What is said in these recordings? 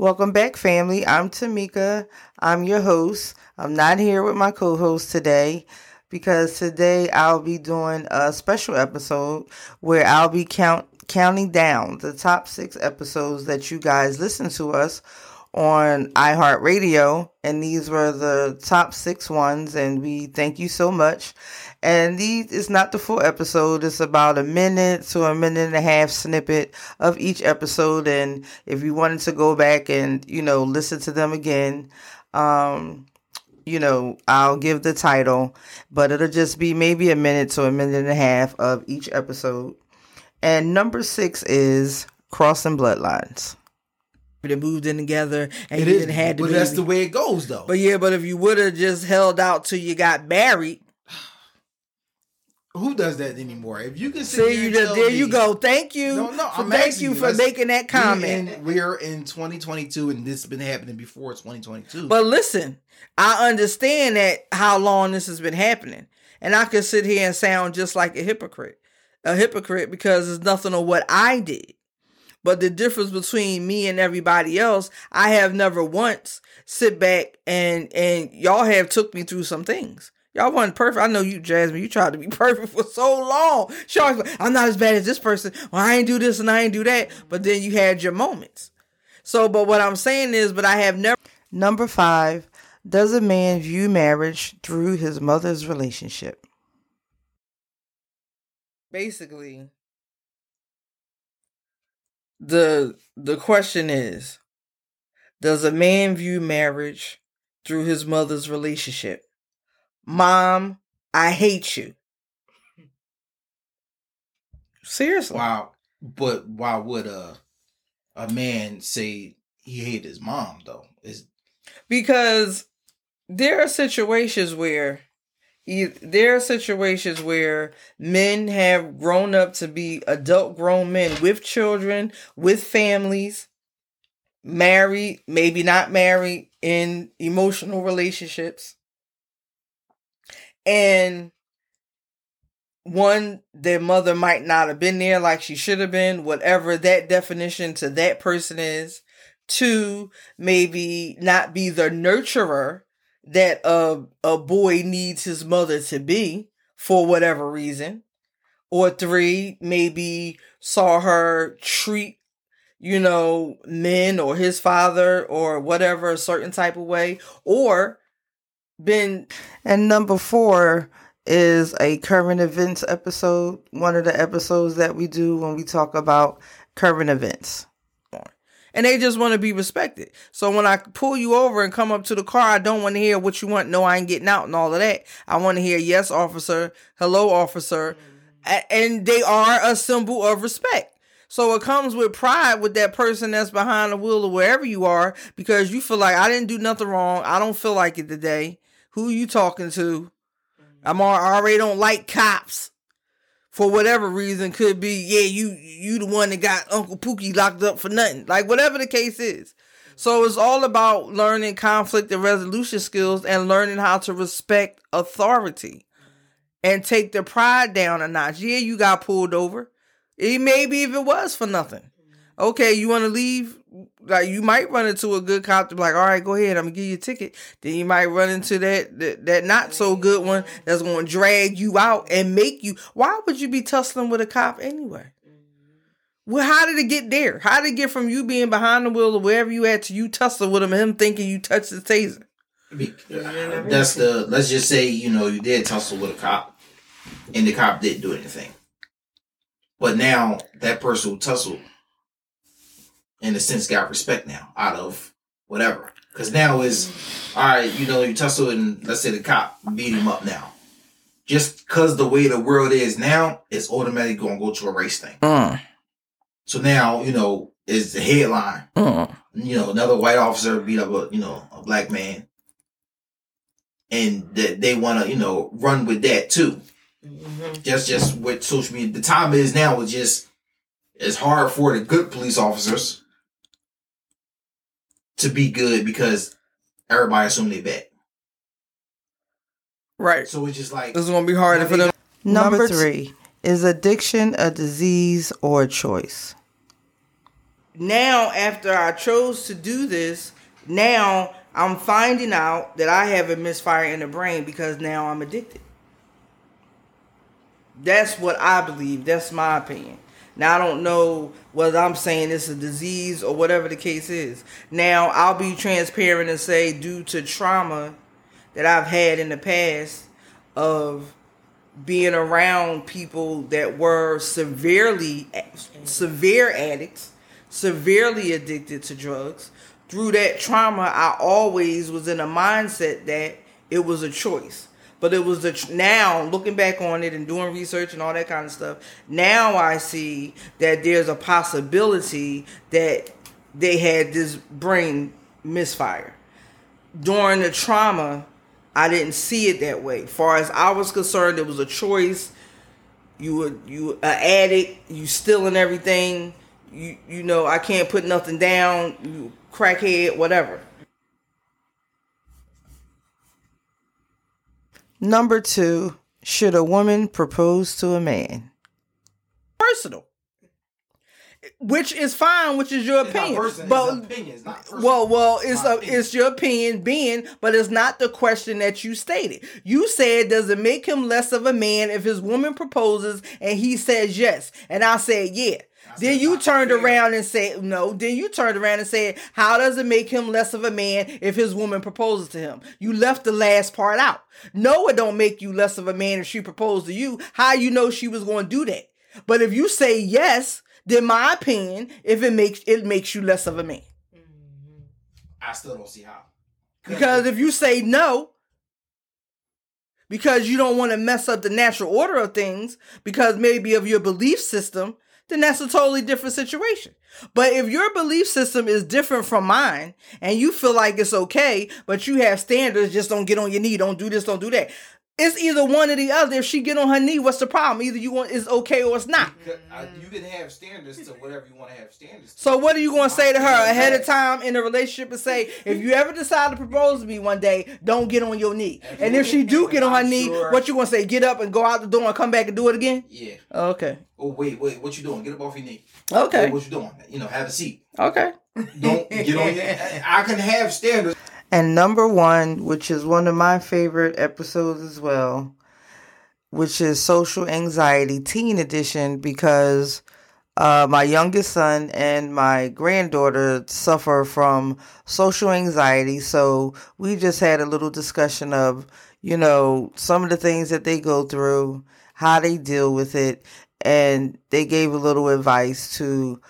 Welcome back, family. I'm Tamika. I'm your host. I'm not here with my co host today because today I'll be doing a special episode where I'll be count counting down the top six episodes that you guys listen to us on iHeartRadio. And these were the top six ones. And we thank you so much. And these is not the full episode. It's about a minute to a minute and a half snippet of each episode. And if you wanted to go back and, you know, listen to them again, um, you know, I'll give the title, but it'll just be maybe a minute to a minute and a half of each episode. And number six is Crossing Bloodlines. They moved in together and It you is, didn't had to but that's the way it goes, though. But yeah, but if you would have just held out till you got married, Who does that anymore? If you can sit see here you and just there you go. Thank you. No, no, for, thank you you, for making that We comment. in- we're in 2022, and this has been happening before 2022. But listen, I understand that how long this has been happening. And I could sit here and sound just like a hypocrite. A hypocrite because it's nothing on what I did. But the difference between me and everybody else, I have never once sit back and and y'all have took me through some things. Y'all wasn't perfect. I know you, Jasmine. You tried to be perfect for so long. She always like, I'm not as bad as this person. Well, I ain't do this and I ain't do that. But then you had your moments. So, but what I'm saying is, but I have never Number five, does a man view marriage through his mother's relationship? basically the the question is does a man view marriage through his mother's relationship? Mom i hate you. Seriously. Wow, but why would a a man say he hated his mom though? Is because there are situations where there are situations where men have grown up to be adult grown men with children with families married maybe not married in emotional relationships. And one their mother might not have been there like she should have been whatever that definition to that person is. Two maybe not be the nurturer that a, a boy needs his mother to be for whatever reason or three maybe saw her treat you know men or his father or whatever a certain type of way or been And number four is a current events episode, one of the episodes that we do when we talk about current events. And they just want to be respected. So when I pull you over and come up to the car, I don't want to hear what you want. No, I ain't getting out and all of that. I want to hear yes, officer, hello, officer, and they are a symbol of respect. So it comes with pride with that person that's behind the wheel or wherever you are because you feel like I didn't do nothing wrong. I don't feel like it today. Who you talking to? I'm already don't like cops for whatever reason could be yeah you you the one that got uncle pookie locked up for nothing. Like whatever the case is. So it's all about learning conflict and resolution skills and learning how to respect authority and take the pride down a notch. Yeah you got pulled over. It maybe if it was for nothing. Okay you want to leave like you might run into a good cop to be like all right go ahead i'm gonna give you a ticket then you might run into that that, that not so good one that's gonna drag you out and make you why would you be tussling with a cop anyway well how did it get there how did it get from you being behind the wheel or wherever you at to you tussling with him him thinking you touched the taser That's the. Let's just say you know you did tussle with a cop, and the cop didn't do anything. But now that person who tussled, in a sense, got respect now out of whatever. Because now is all right. You know you tussle and let's say the cop beat him up now. Just because the way the world is now, it's automatically going to go to a race thing. mm, So now you know is the headline mm. you know, another white officer beat up a you know a black man, and that they want to you know run with that too. Just just what social media. The time is now is just it's hard for the good police officers to be good because everybody assume they bet. right So it's just like this is gonna be harder for them Number Number three, is addiction a disease or a choice? now after I chose to do this, now I'm finding out that I have a misfire in the brain because now I'm addicted. That's what I believe. That's my opinion. Now I don't know whether I'm saying it's a disease or whatever the case is. Now I'll be transparent and say due to trauma that I've had in the past of being around people that were severely severe addicts, severely addicted to drugs. Through that trauma, I always was in a mindset that it was a choice. But it was the now looking back on it and doing research and all that kind of stuff. Now I see that there's a possibility that they had this brain misfire during the trauma. I didn't see it that way. Far as I was concerned, it was a choice. You were you an addict. You stealing everything. You you know I can't put nothing down. You crackhead, whatever. Number two, should a woman propose to a man? Personal. Which is fine, which is your It's not opinion. person, but it's opinion, it's not well, well, it's My a, opinion. it's your opinion being, but it's not the question that you stated. You said, does it make him less of a man if his woman proposes and he says yes? And I said, yeah. Then you turned fair. around and said no. Then you turned around and said, how does it make him less of a man if his woman proposes to him? You left the last part out. No, it don't make you less of a man if she proposed to you. How you know she was going to do that? But if you say yes, then my opinion, if it makes it makes you less of a man. Mm-hmm. I still don't see how. Because if you say no, because you don't want to mess up the natural order of things, because maybe of your belief system, then that's a totally different situation. But if your belief system is different from mine and you feel like it's okay, but you have standards, just don't get on your knee, don't do this, don't do that. It's either one or the other. If she get on her knee, what's the problem? Either you want it's okay or it's not. You can have standards to whatever you want to have standards. To. So what are you going to say to her ahead of time in a relationship and say, if you ever decide to propose to me one day, don't get on your knee. And if she do get on her knee, what you going to say? Get up and go out the door and come back and do it again? Yeah. Oh, okay. Oh wait, wait. What you doing? Get up off your knee. Okay. Wait, what you doing? You know, have a seat. Okay. Don't get on your. I can have standards. And number one, which is one of my favorite episodes as well, which is Social Anxiety Teen Edition, because uh, my youngest son and my granddaughter suffer from social anxiety. So we just had a little discussion of, you know, some of the things that they go through, how they deal with it, and they gave a little advice to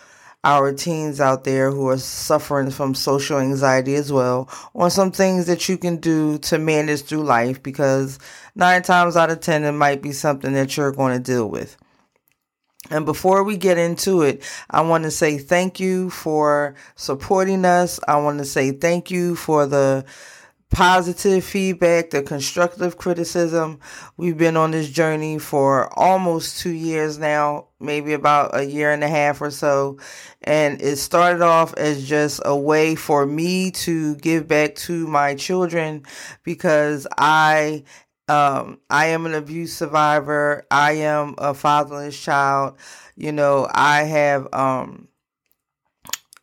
our teens out there who are suffering from social anxiety as well on some things that you can do to manage through life because nine times out of ten it might be something that you're going to deal with. And before we get into it, I want to say thank you for supporting us. I want to say thank you for the positive feedback, the constructive criticism. We've been on this journey for almost two years now, maybe about a year and a half or so. And it started off as just a way for me to give back to my children because I um, I am an abuse survivor. I am a fatherless child. You know, I have um,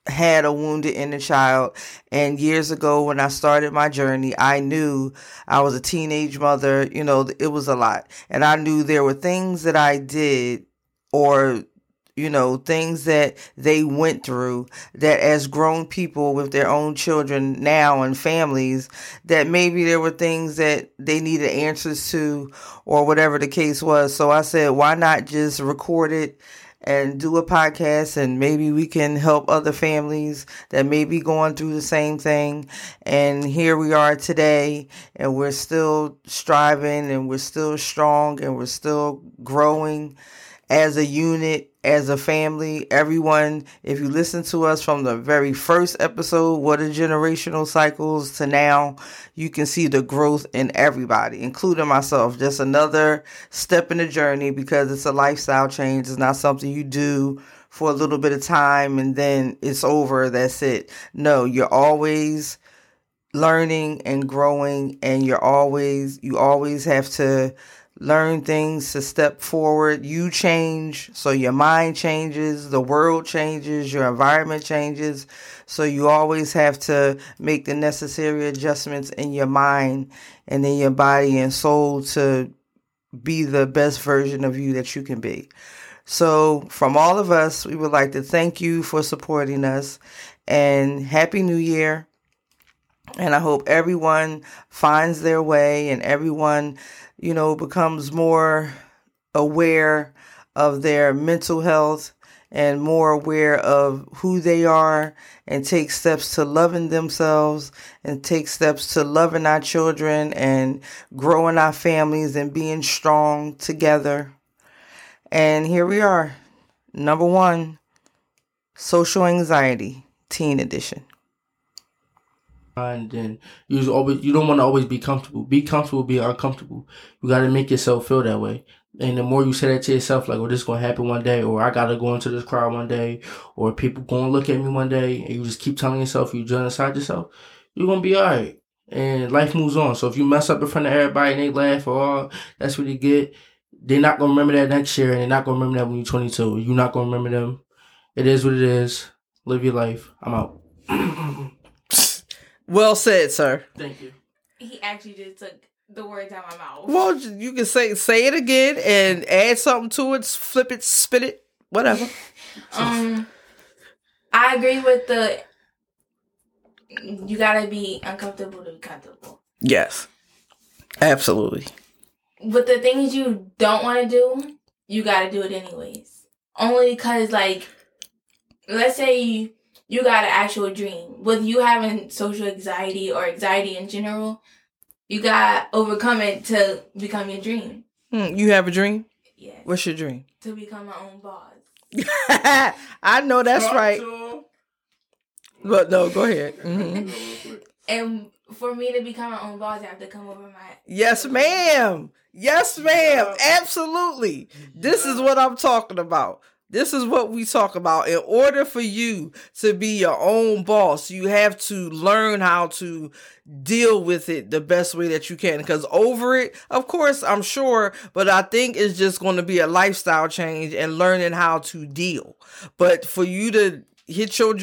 had a wounded inner child. And years ago, when I started my journey, I knew I was a teenage mother. You know, it was a lot. And I knew there were things that I did or you know, things that they went through that as grown people with their own children now and families, that maybe there were things that they needed answers to or whatever the case was. So I said, why not just record it and do a podcast and maybe we can help other families that may be going through the same thing. And here we are today and we're still striving and we're still strong and we're still growing as a unit, as a family, everyone, if you listen to us from the very first episode, What are Generational Cycles, to now, you can see the growth in everybody, including myself. Just another step in the journey because it's a lifestyle change. It's not something you do for a little bit of time and then it's over. That's it. No, you're always learning and growing and you're always, you always have to learn things to step forward. You change, so your mind changes, the world changes, your environment changes. So you always have to make the necessary adjustments in your mind and in your body and soul to be the best version of you that you can be. So, from all of us, we would like to thank you for supporting us and Happy New Year. And I hope everyone finds their way and everyone, you know, becomes more aware of their mental health and more aware of who they are and take steps to loving themselves and take steps to loving our children and growing our families and being strong together. And here we are. Number one, social anxiety, teen edition. And then you always you don't want to always be comfortable. Be comfortable being uncomfortable. You got to make yourself feel that way. And the more you say that to yourself, like, "Oh, this is gonna happen one day," or "I gotta go into this crowd one day," or "People gonna look at me one day," and you just keep telling yourself you inside yourself, you're gonna be alright. And life moves on. So if you mess up in front of everybody and they laugh or oh, that's what you get, they're not gonna remember that next year, and they're not gonna remember that when you're 22. You're not gonna remember them. It is what it is. Live your life. I'm out. well said, sir. Thank you. He actually just took the words out of my mouth. Well, you can say say it again and add something to it, flip it, spit it, whatever. um, I agree with the. You gotta be uncomfortable to be comfortable. Yes, absolutely. But the things you don't want to do, you gotta do it anyways. Only because, like, let's say you, you got an actual dream. With you having social anxiety or anxiety in general, you got overcome it to become your dream. Hmm, you have a dream? Yes. What's your dream? To become my own boss. I know that's Talk right. But no, go ahead. Mm-hmm. And for me to become my own boss, I have to come over my. Yes, ma'am. Yes, ma'am. Absolutely. This is what I'm talking about. This is what we talk about. In order for you to be your own boss, you have to learn how to deal with it the best way that you can. Because over it, of course, I'm sure, but I think it's just going to be a lifestyle change and learning how to deal. But for you to hit your